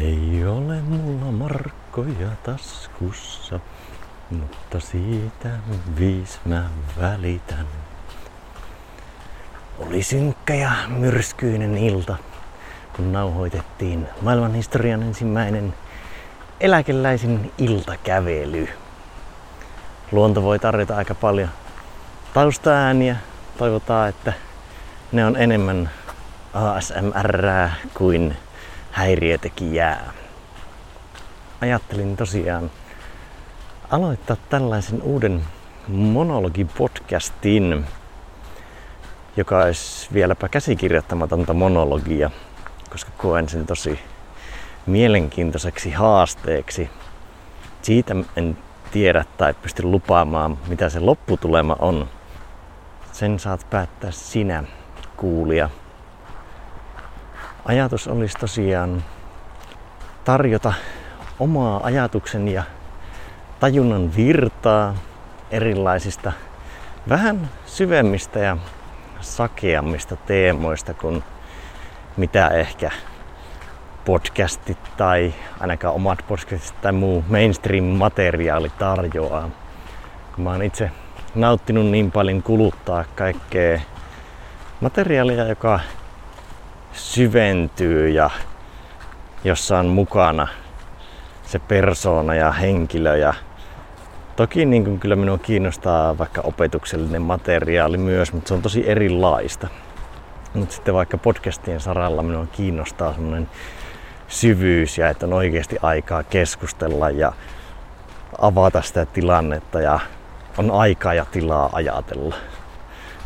Ei ole mulla markkoja taskussa, mutta siitä viis mä välitän. Oli synkkä ja myrskyinen ilta, kun nauhoitettiin maailman historian ensimmäinen eläkeläisin iltakävely. Luonto voi tarjota aika paljon taustaääniä. Toivotaan, että ne on enemmän ASMR kuin häiriötekijää. Ajattelin tosiaan aloittaa tällaisen uuden monologipodcastin, joka olisi vieläpä käsikirjoittamatonta monologia, koska koen sen tosi mielenkiintoiseksi haasteeksi. Siitä en tiedä tai pysty lupaamaan, mitä se lopputulema on. Sen saat päättää sinä, kuulija. Ajatus olisi tosiaan tarjota omaa ajatuksen ja tajunnan virtaa erilaisista vähän syvemmistä ja sakeammista teemoista kuin mitä ehkä podcastit tai ainakaan omat podcastit tai muu mainstream-materiaali tarjoaa. Mä oon itse nauttinut niin paljon kuluttaa kaikkea materiaalia, joka syventyy ja jossa on mukana se persoona ja henkilö. Ja toki niin kuin kyllä minua kiinnostaa vaikka opetuksellinen materiaali myös, mutta se on tosi erilaista. Mutta sitten vaikka podcastien saralla minua kiinnostaa semmoinen syvyys ja että on oikeasti aikaa keskustella ja avata sitä tilannetta ja on aikaa ja tilaa ajatella.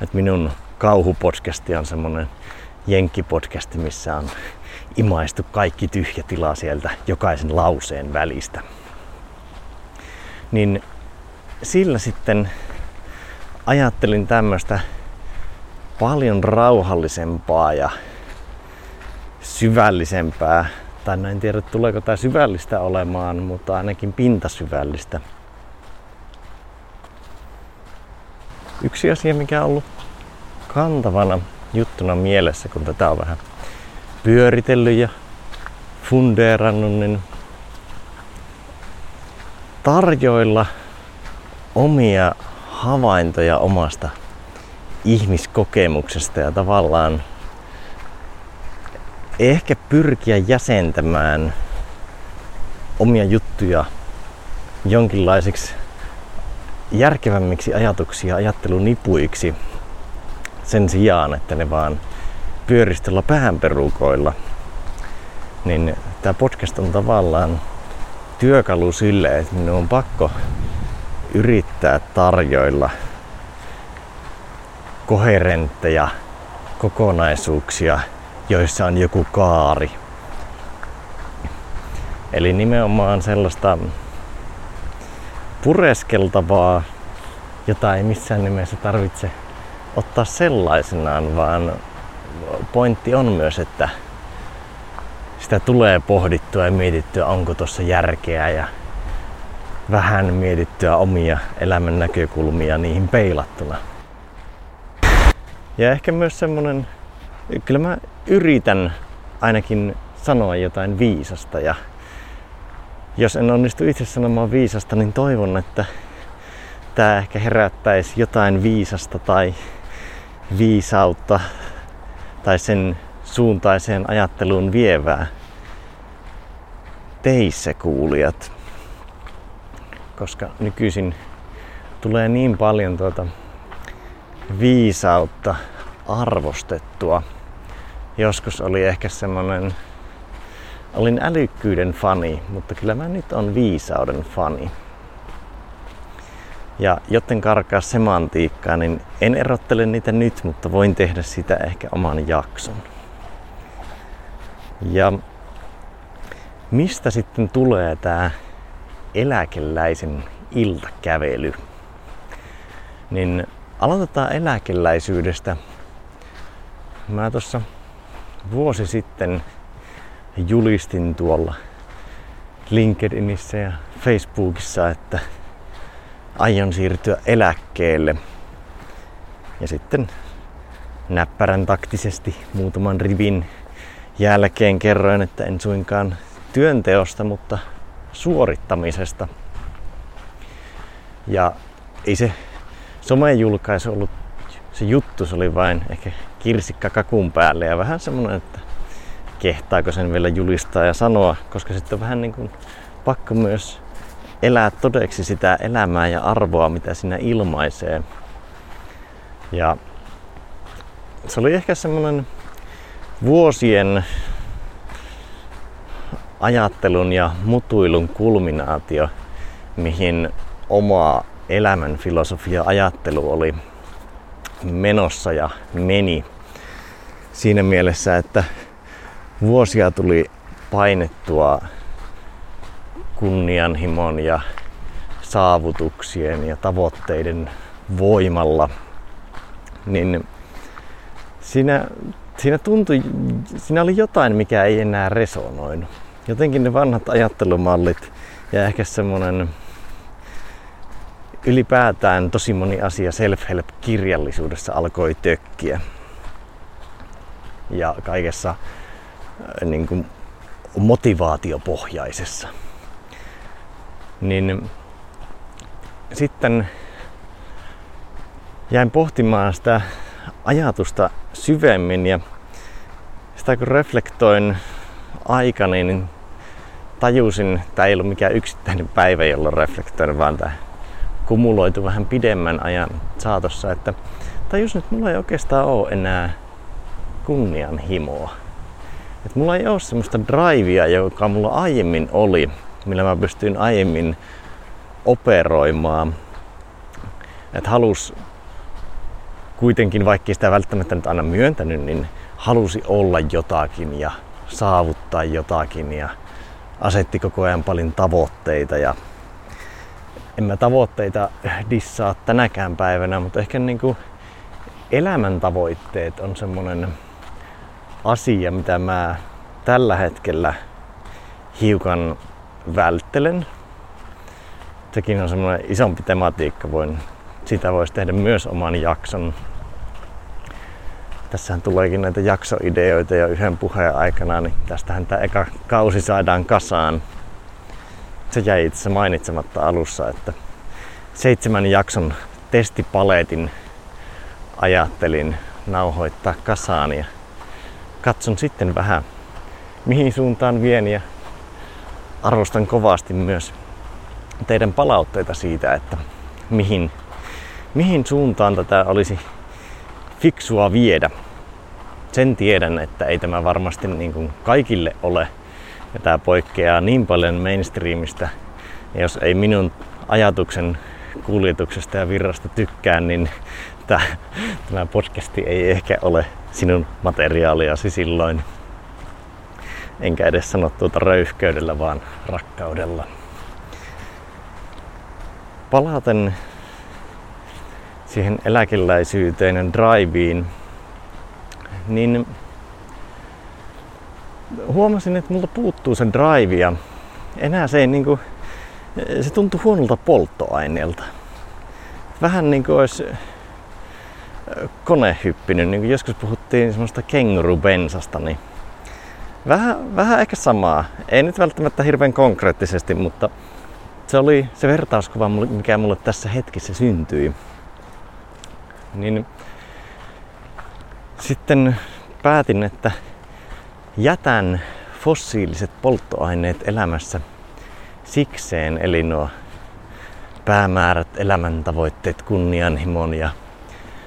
Et minun kauhupodcasti on semmonen jenkkipodcasti, missä on imaistu kaikki tyhjä tila sieltä jokaisen lauseen välistä. Niin sillä sitten ajattelin tämmöistä paljon rauhallisempaa ja syvällisempää, tai en tiedä tuleeko tämä syvällistä olemaan, mutta ainakin pintasyvällistä. Yksi asia, mikä on ollut kantavana juttuna mielessä, kun tätä on vähän pyöritellyt ja fundeerannut, niin tarjoilla omia havaintoja omasta ihmiskokemuksesta ja tavallaan ehkä pyrkiä jäsentämään omia juttuja jonkinlaisiksi järkevämmiksi ajatuksia ajattelunipuiksi sen sijaan, että ne vaan pyöristellä päänperukoilla. Niin tämä podcast on tavallaan työkalu sille, että minun on pakko yrittää tarjoilla koherentteja kokonaisuuksia, joissa on joku kaari. Eli nimenomaan sellaista pureskeltavaa, jota ei missään nimessä tarvitse ottaa sellaisenaan, vaan pointti on myös, että sitä tulee pohdittua ja mietittyä, onko tuossa järkeä ja vähän mietittyä omia elämän näkökulmia niihin peilattuna. Ja ehkä myös semmonen, kyllä mä yritän ainakin sanoa jotain viisasta ja jos en onnistu itse sanomaan viisasta, niin toivon, että tämä ehkä herättäisi jotain viisasta tai viisautta tai sen suuntaiseen ajatteluun vievää teissä kuulijat. Koska nykyisin tulee niin paljon tuota viisautta arvostettua. Joskus oli ehkä semmonen, olin älykkyyden fani, mutta kyllä mä nyt on viisauden fani. Ja joten karkaa semantiikkaa, niin en erottele niitä nyt, mutta voin tehdä sitä ehkä oman jakson. Ja mistä sitten tulee tämä eläkeläisen iltakävely? Niin aloitetaan eläkeläisyydestä. Mä tuossa vuosi sitten julistin tuolla LinkedInissä ja Facebookissa, että aion siirtyä eläkkeelle. Ja sitten näppärän taktisesti muutaman rivin jälkeen kerroin, että en suinkaan työnteosta, mutta suorittamisesta. Ja ei se somen julkaisu ollut se juttu, se oli vain ehkä kirsikka kakun päälle ja vähän semmoinen, että kehtaako sen vielä julistaa ja sanoa, koska sitten on vähän niin kuin pakko myös elää todeksi sitä elämää ja arvoa, mitä siinä ilmaisee. Ja se oli ehkä semmoinen vuosien ajattelun ja mutuilun kulminaatio, mihin oma elämän filosofia ajattelu oli menossa ja meni siinä mielessä, että vuosia tuli painettua kunnianhimon ja saavutuksien ja tavoitteiden voimalla, niin siinä, siinä tuntui, siinä oli jotain, mikä ei enää resonoinut. Jotenkin ne vanhat ajattelumallit ja ehkä semmoinen ylipäätään tosi moni asia self-help-kirjallisuudessa alkoi tökkiä. Ja kaikessa äh, niin kuin motivaatiopohjaisessa. Niin sitten jäin pohtimaan sitä ajatusta syvemmin ja sitä kun reflektoin aikani, niin tajusin, että ei ollut mikään yksittäinen päivä, jolloin reflektoin, vaan tämä kumuloitu vähän pidemmän ajan saatossa, että tajusin, että mulla ei oikeastaan ole enää kunnianhimoa. Että mulla ei ole semmoista drivea, joka mulla aiemmin oli, millä mä pystyin aiemmin operoimaan. Että halus kuitenkin, vaikka sitä välttämättä nyt aina myöntänyt, niin halusi olla jotakin ja saavuttaa jotakin ja asetti koko ajan paljon tavoitteita ja en mä tavoitteita dissaa tänäkään päivänä, mutta ehkä niin kuin elämäntavoitteet on semmonen asia, mitä mä tällä hetkellä hiukan välttelen. Sekin on semmoinen isompi tematiikka, voin, sitä voisi tehdä myös oman jakson. Tässähän tuleekin näitä jaksoideoita jo yhden puheen aikana, niin tästähän tämä eka kausi saadaan kasaan se jäi itse mainitsematta alussa, että seitsemän jakson testipaletin ajattelin nauhoittaa kasaan ja katson sitten vähän mihin suuntaan vien ja arvostan kovasti myös teidän palautteita siitä, että mihin, mihin suuntaan tätä olisi fiksua viedä. Sen tiedän, että ei tämä varmasti niin kuin kaikille ole ja tämä poikkeaa niin paljon mainstreamista. Ja jos ei minun ajatuksen kuljetuksesta ja virrasta tykkää, niin tämä podcasti ei ehkä ole sinun materiaaliasi silloin. Enkä edes sano tuota röyhkeydellä, vaan rakkaudella. Palaten siihen eläkeläisyyteen ja driveen, niin huomasin, että multa puuttuu se drive ja enää se ei niinku, se tuntui huonolta polttoaineelta. Vähän niin kuin olisi kone hyppinyt, niin kuin joskus puhuttiin semmoista kengurubensasta, niin vähän, vähän ehkä samaa. Ei nyt välttämättä hirveän konkreettisesti, mutta se oli se vertauskuva, mikä mulle tässä hetkessä syntyi. Niin sitten päätin, että jätän fossiiliset polttoaineet elämässä sikseen, eli nuo päämäärät, elämäntavoitteet, kunnianhimon ja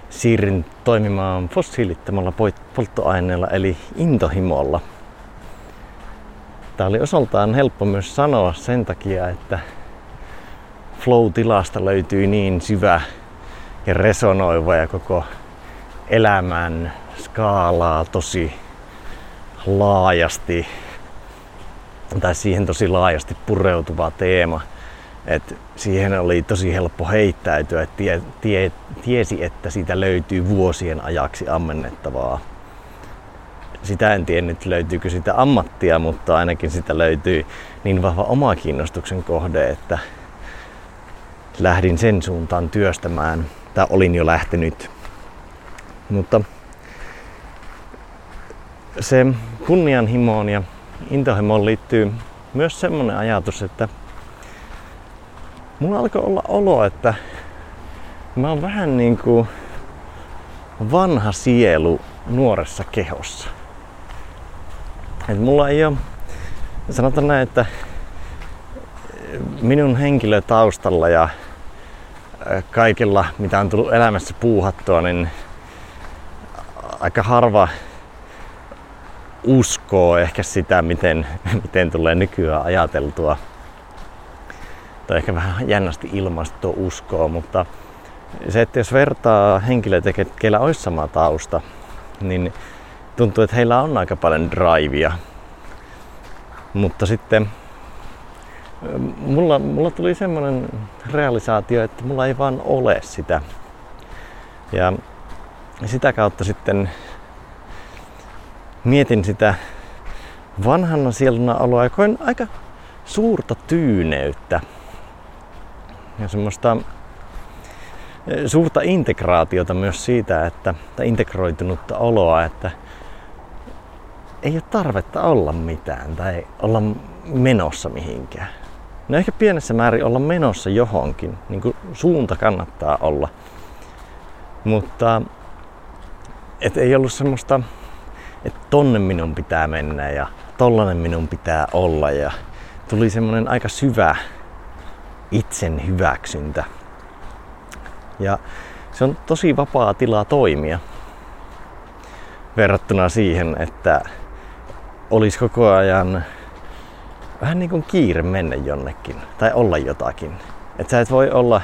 siirryn toimimaan fossiilittamalla polttoaineella eli intohimolla. Tämä oli osaltaan helppo myös sanoa sen takia, että flow-tilasta löytyy niin syvä ja resonoiva ja koko elämän skaalaa tosi laajasti tai siihen tosi laajasti pureutuva teema. Et siihen oli tosi helppo heittäytyä, että tie, tie, tiesi, että siitä löytyy vuosien ajaksi ammennettavaa. Sitä en tiennyt, löytyykö sitä ammattia, mutta ainakin sitä löytyy niin vahva oma kiinnostuksen kohde, että lähdin sen suuntaan työstämään, tai olin jo lähtenyt. Mutta se kunnianhimoon ja intohimoon liittyy myös semmonen ajatus, että mulla alkoi olla olo, että mä oon vähän niin kuin vanha sielu nuoressa kehossa. Et mulla ei ole, sanotaan näin, että minun henkilötaustalla ja kaikilla, mitä on tullut elämässä puuhattua, niin aika harva uskoo ehkä sitä, miten, miten tulee nykyään ajateltua. Tai ehkä vähän jännästi ilmasto uskoo, mutta se, että jos vertaa henkilöitä, keillä olisi sama tausta, niin tuntuu, että heillä on aika paljon drivea. Mutta sitten mulla, mulla tuli semmoinen realisaatio, että mulla ei vaan ole sitä. Ja sitä kautta sitten mietin sitä vanhana sieluna oloa ja koin aika suurta tyyneyttä ja semmoista eh, suurta integraatiota myös siitä, että, integroitunutta oloa, että ei ole tarvetta olla mitään tai olla menossa mihinkään. No ehkä pienessä määrin olla menossa johonkin, niin kuin suunta kannattaa olla. Mutta et ei ollut semmoista, että tonne minun pitää mennä ja tollanen minun pitää olla ja tuli semmoinen aika syvä itsen hyväksyntä. Ja se on tosi vapaa tila toimia verrattuna siihen, että olisi koko ajan vähän niin kuin kiire mennä jonnekin tai olla jotakin. Että sä et voi olla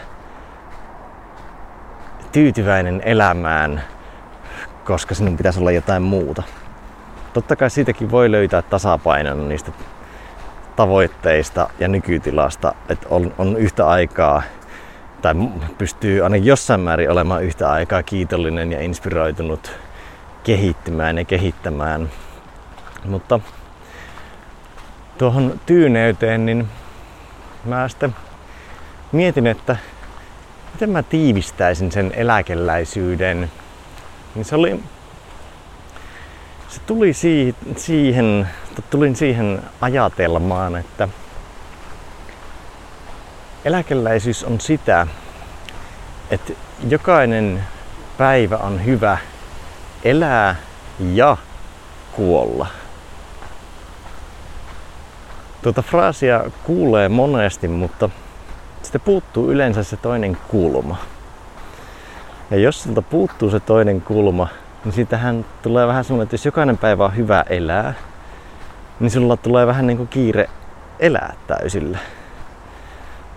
tyytyväinen elämään, koska sinun pitäisi olla jotain muuta. Totta kai siitäkin voi löytää tasapainon niistä tavoitteista ja nykytilasta, että on, on yhtä aikaa tai pystyy ainakin jossain määrin olemaan yhtä aikaa kiitollinen ja inspiroitunut kehittymään ja kehittämään. Mutta tuohon tyyneyteen, niin mä sitten mietin, että miten mä tiivistäisin sen eläkeläisyyden. Niin se oli, se tuli siihen, tulin siihen ajatelmaan, että eläkeläisyys on sitä, että jokainen päivä on hyvä elää ja kuolla. Tuota fraasia kuulee monesti, mutta sitten puuttuu yleensä se toinen kulma. Ja jos siltä puuttuu se toinen kulma, niin siitähän tulee vähän semmoinen, että jos jokainen päivä on hyvä elää, niin sulla tulee vähän niin kuin kiire elää täysillä.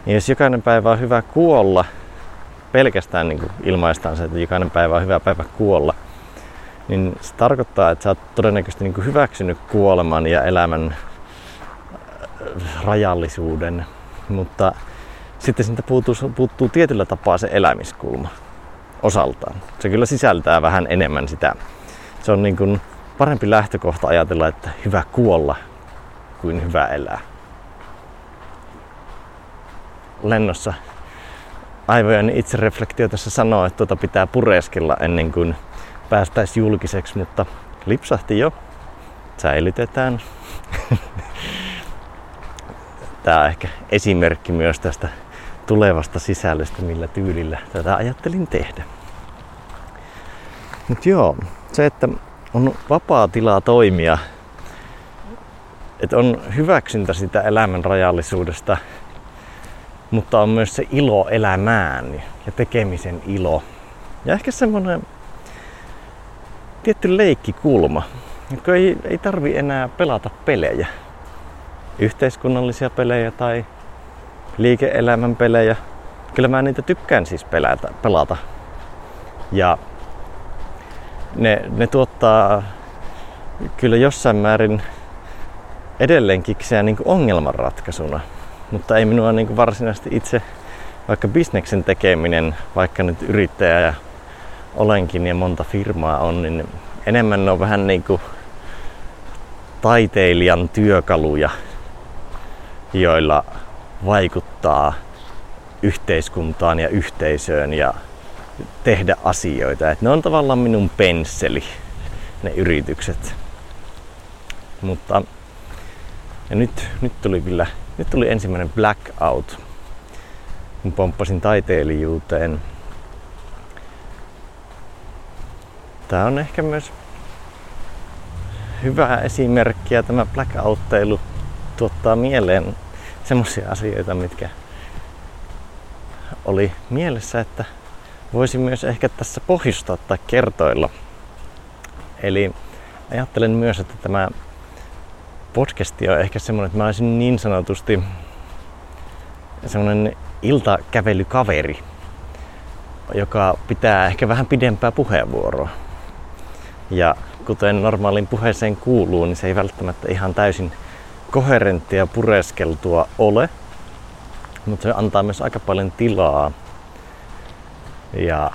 Ja jos jokainen päivä on hyvä kuolla, pelkästään niin kuin ilmaistaan se, että jokainen päivä on hyvä päivä kuolla, niin se tarkoittaa, että sä oot todennäköisesti niin kuin hyväksynyt kuoleman ja elämän rajallisuuden, mutta sitten siitä puuttuu, puuttuu tietyllä tapaa se elämiskulma osaltaan. Se kyllä sisältää vähän enemmän sitä. Se on niin kuin parempi lähtökohta ajatella, että hyvä kuolla kuin hyvä elää. Lennossa aivojen itsereflektio tässä sanoo, että tuota pitää pureskella ennen kuin päästäisiin julkiseksi, mutta lipsahti jo. Säilytetään. Tämä on ehkä esimerkki myös tästä tulevasta sisällöstä, millä tyylillä tätä ajattelin tehdä. Mutta joo, se, että on vapaa tilaa toimia, että on hyväksyntä sitä elämän rajallisuudesta, mutta on myös se ilo elämään ja tekemisen ilo. Ja ehkä semmoinen tietty leikkikulma, että ei, ei tarvi enää pelata pelejä yhteiskunnallisia pelejä tai liike-elämän pelejä. Kyllä mä niitä tykkään siis pelätä, pelata. Ja ne, ne tuottaa kyllä jossain määrin edelleen kikseä niin ongelmanratkaisuna. Mutta ei minua niin varsinaisesti itse, vaikka bisneksen tekeminen, vaikka nyt yrittäjä ja olenkin ja monta firmaa on, niin enemmän ne on vähän niin kuin taiteilijan työkaluja joilla vaikuttaa yhteiskuntaan ja yhteisöön ja tehdä asioita. Et ne on tavallaan minun pensseli, ne yritykset. Mutta Ja nyt, nyt tuli kyllä, nyt tuli ensimmäinen blackout. Kun pomppasin taiteilijuuteen. Tää on ehkä myös hyvä esimerkki ja tämä blackouttailu tuottaa mieleen semmoisia asioita, mitkä oli mielessä, että voisi myös ehkä tässä pohjustaa tai kertoilla. Eli ajattelen myös, että tämä podcasti on ehkä semmoinen, että mä olisin niin sanotusti semmoinen iltakävelykaveri, joka pitää ehkä vähän pidempää puheenvuoroa. Ja kuten normaalin puheeseen kuuluu, niin se ei välttämättä ihan täysin koherenttia pureskeltua ole, mutta se antaa myös aika paljon tilaa ja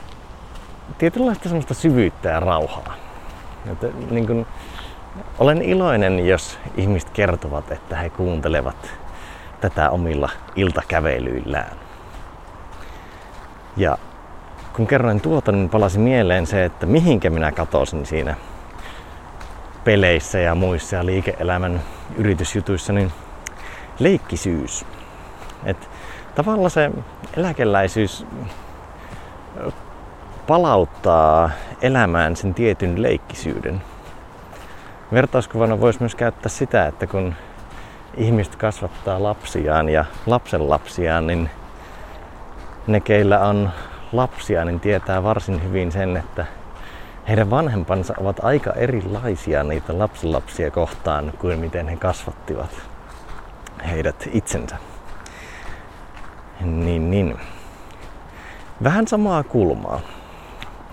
tietynlaista semmoista syvyyttä ja rauhaa. Että, niin kun, olen iloinen, jos ihmiset kertovat, että he kuuntelevat tätä omilla iltakävelyillään. Ja kun kerroin tuota, niin palasi mieleen se, että mihinkä minä katosin siinä peleissä ja muissa ja liike-elämän yritysjutuissa, niin leikkisyys. Et tavallaan se eläkeläisyys palauttaa elämään sen tietyn leikkisyyden. Vertauskuvana voisi myös käyttää sitä, että kun ihmiset kasvattaa lapsiaan ja lapsenlapsiaan, niin ne, keillä on lapsia, niin tietää varsin hyvin sen, että heidän vanhempansa ovat aika erilaisia niitä lapsenlapsia kohtaan kuin miten he kasvattivat heidät itsensä. Niin, niin. Vähän samaa kulmaa.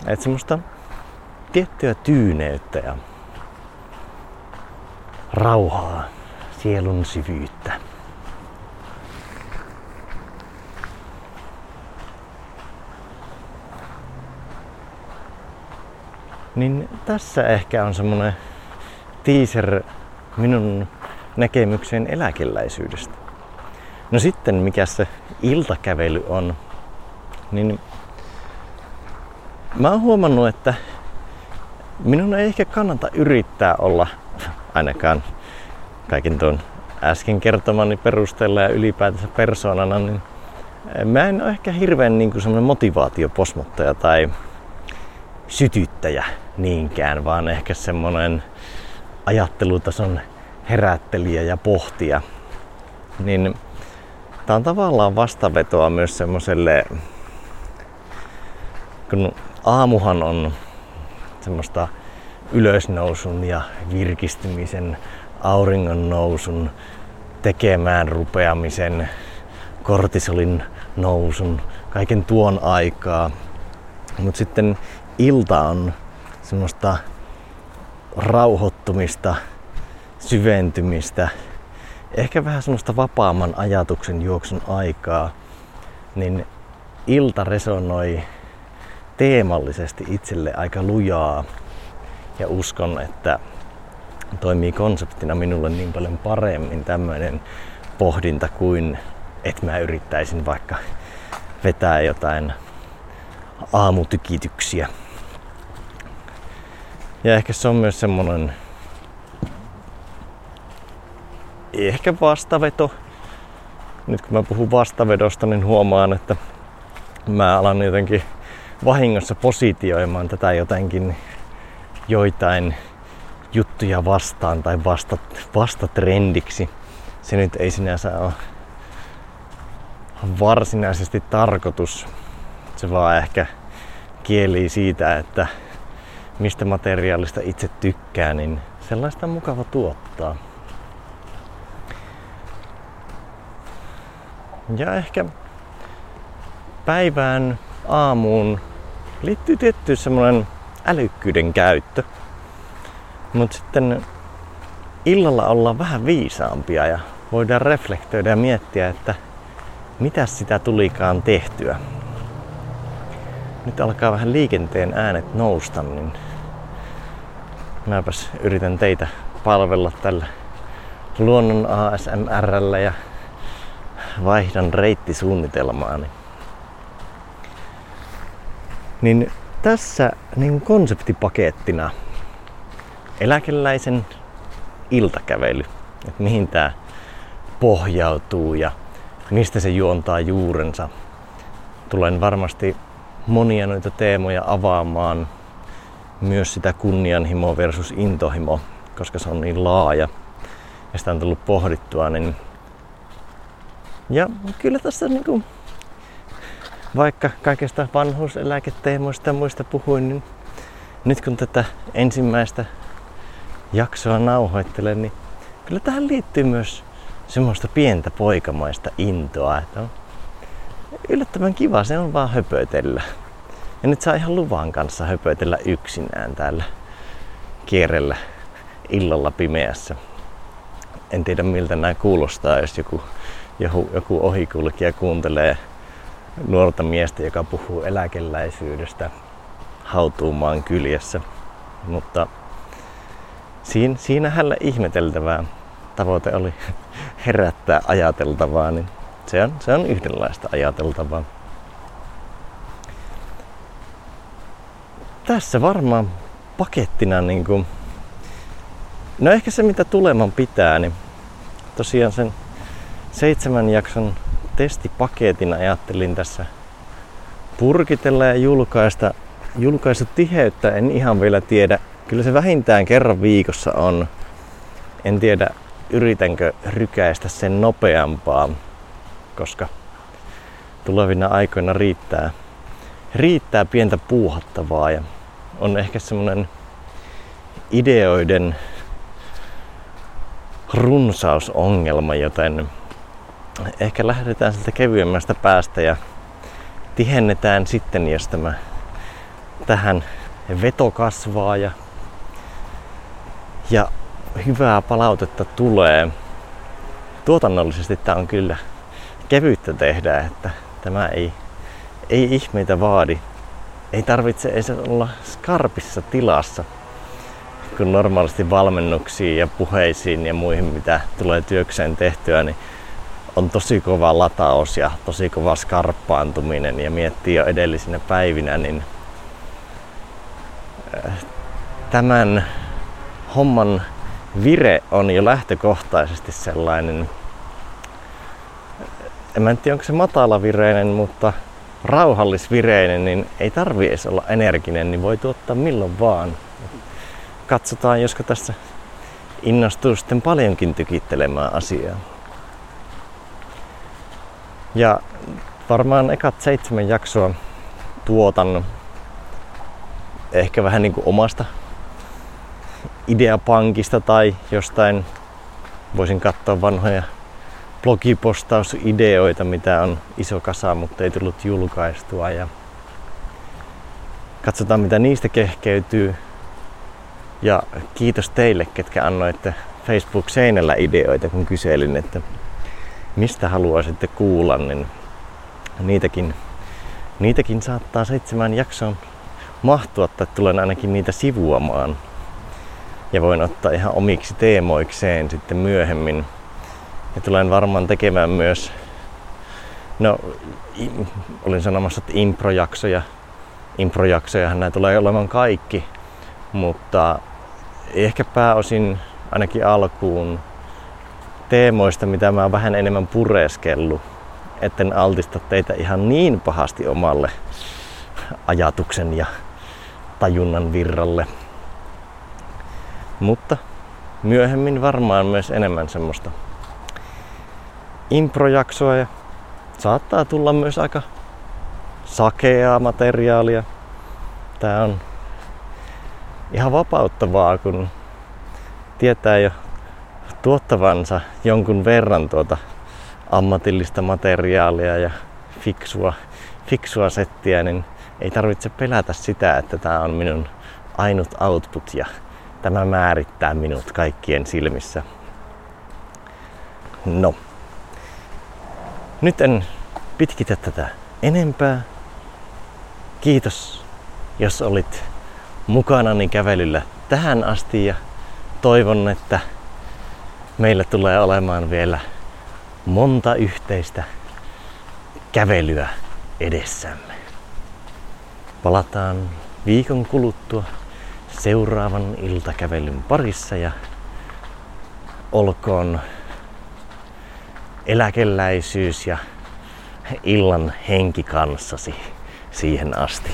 Että semmoista tiettyä tyyneyttä ja rauhaa, sielun syvyyttä. Niin tässä ehkä on semmonen teaser minun näkemykseen eläkeläisyydestä. No sitten mikä se iltakävely on, niin mä oon huomannut, että minun ei ehkä kannata yrittää olla ainakaan kaiken tuon äsken kertomani perusteella ja ylipäätänsä persoonana, niin mä en ole ehkä hirveän niin semmoinen motivaatioposmottaja tai sytyttäjä niinkään, vaan ehkä semmoinen ajattelutason herättelijä ja pohtija. Niin tää on tavallaan vastavetoa myös semmoiselle, kun aamuhan on semmoista ylösnousun ja virkistymisen, auringon nousun, tekemään rupeamisen, kortisolin nousun, kaiken tuon aikaa. Mutta sitten ilta on semmoista rauhoittumista, syventymistä, ehkä vähän semmoista vapaamman ajatuksen juoksun aikaa, niin ilta resonoi teemallisesti itselle aika lujaa ja uskon, että toimii konseptina minulle niin paljon paremmin tämmöinen pohdinta kuin että mä yrittäisin vaikka vetää jotain aamutykityksiä. Ja ehkä se on myös semmonen ehkä vastaveto. Nyt kun mä puhun vastavedosta, niin huomaan, että mä alan jotenkin vahingossa positioimaan tätä jotenkin joitain juttuja vastaan tai vasta, vastatrendiksi. Se nyt ei sinänsä ole varsinaisesti tarkoitus. Se vaan ehkä kieli siitä, että mistä materiaalista itse tykkää, niin sellaista on mukava tuottaa. Ja ehkä päivään, aamuun liittyy tietty semmoinen älykkyyden käyttö. Mutta sitten illalla ollaan vähän viisaampia ja voidaan reflektoida ja miettiä, että mitä sitä tulikaan tehtyä. Nyt alkaa vähän liikenteen äänet nousta, niin mäpäs yritän teitä palvella tällä luonnon ASMRllä ja vaihdan reittisuunnitelmaani. Niin tässä niin konseptipakettina eläkeläisen iltakävely. Että mihin tämä pohjautuu ja mistä se juontaa juurensa. Tulen varmasti monia noita teemoja avaamaan, myös sitä kunnianhimo versus intohimo, koska se on niin laaja ja sitä on tullut pohdittua, niin ja kyllä tässä niin kuin, vaikka kaikista vanhuuseläketeemoista ja muista puhuin, niin nyt kun tätä ensimmäistä jaksoa nauhoittelen, niin kyllä tähän liittyy myös semmoista pientä poikamaista intoa, että on yllättävän kiva, se on vaan höpötellä. Ja nyt saa ihan luvan kanssa höpötellä yksinään täällä kierrellä illalla pimeässä. En tiedä miltä nämä kuulostaa, jos joku, joku, joku ohikulkija kuuntelee nuorta miestä, joka puhuu eläkeläisyydestä hautuumaan kyljessä. Mutta siinä, siinä hänellä ihmeteltävää tavoite oli herättää ajateltavaa, niin se on, se on yhdenlaista ajateltavaa. Tässä varmaan pakettina niin kuin, no ehkä se mitä tuleman pitää, niin tosiaan sen seitsemän jakson testipaketin ajattelin tässä purkitella ja julkaista. tiheyttä en ihan vielä tiedä. Kyllä se vähintään kerran viikossa on. En tiedä, yritänkö rykäistä sen nopeampaa, koska tulevina aikoina riittää, riittää pientä puuhattavaa ja on ehkä semmoinen ideoiden runsausongelma, joten ehkä lähdetään sieltä kevyemmästä päästä ja tihennetään sitten, jos tämä tähän veto kasvaa ja, ja hyvää palautetta tulee. Tuotannollisesti tämä on kyllä kevyyttä tehdä, että tämä ei, ei ihmeitä vaadi. Ei tarvitse edes olla skarpissa tilassa, kun normaalisti valmennuksiin ja puheisiin ja muihin, mitä tulee työkseen tehtyä, niin on tosi kova lataus ja tosi kova skarppaantuminen. Ja miettii jo edellisinä päivinä, niin äh, tämän homman vire on jo lähtökohtaisesti sellainen, en mä tiedä onko se matalavireinen, mutta rauhallisvireinen, niin ei tarvi edes olla energinen, niin voi tuottaa milloin vaan. Katsotaan, josko tässä innostuu sitten paljonkin tykittelemään asiaa. Ja varmaan ekat seitsemän jaksoa tuotan ehkä vähän niin kuin omasta ideapankista tai jostain voisin katsoa vanhoja blogipostausideoita, mitä on iso kasa, mutta ei tullut julkaistua. Ja katsotaan, mitä niistä kehkeytyy. Ja kiitos teille, ketkä annoitte Facebook-seinällä ideoita, kun kyselin, että mistä haluaisitte kuulla, niin niitäkin, niitäkin saattaa seitsemän jakson mahtua, tai tulen ainakin niitä sivuamaan. Ja voin ottaa ihan omiksi teemoikseen sitten myöhemmin. Ja tulen varmaan tekemään myös, no olin sanomassa, että improjaksoja. Improjaksojahan nämä tulee olemaan kaikki, mutta ehkä pääosin ainakin alkuun teemoista, mitä mä oon vähän enemmän pureskellut, etten altista teitä ihan niin pahasti omalle ajatuksen ja tajunnan virralle. Mutta myöhemmin varmaan myös enemmän semmoista improjaksoa ja saattaa tulla myös aika sakeaa materiaalia. Tää on ihan vapauttavaa, kun tietää jo tuottavansa jonkun verran tuota ammatillista materiaalia ja fiksua, fiksua settiä, niin ei tarvitse pelätä sitä, että tämä on minun ainut output ja tämä määrittää minut kaikkien silmissä. No, nyt en pitkitä tätä enempää. Kiitos, jos olit mukanani kävelyllä tähän asti ja toivon, että meillä tulee olemaan vielä monta yhteistä kävelyä edessämme. Palataan viikon kuluttua seuraavan iltakävelyn parissa ja olkoon eläkeläisyys ja illan henki kanssasi siihen asti.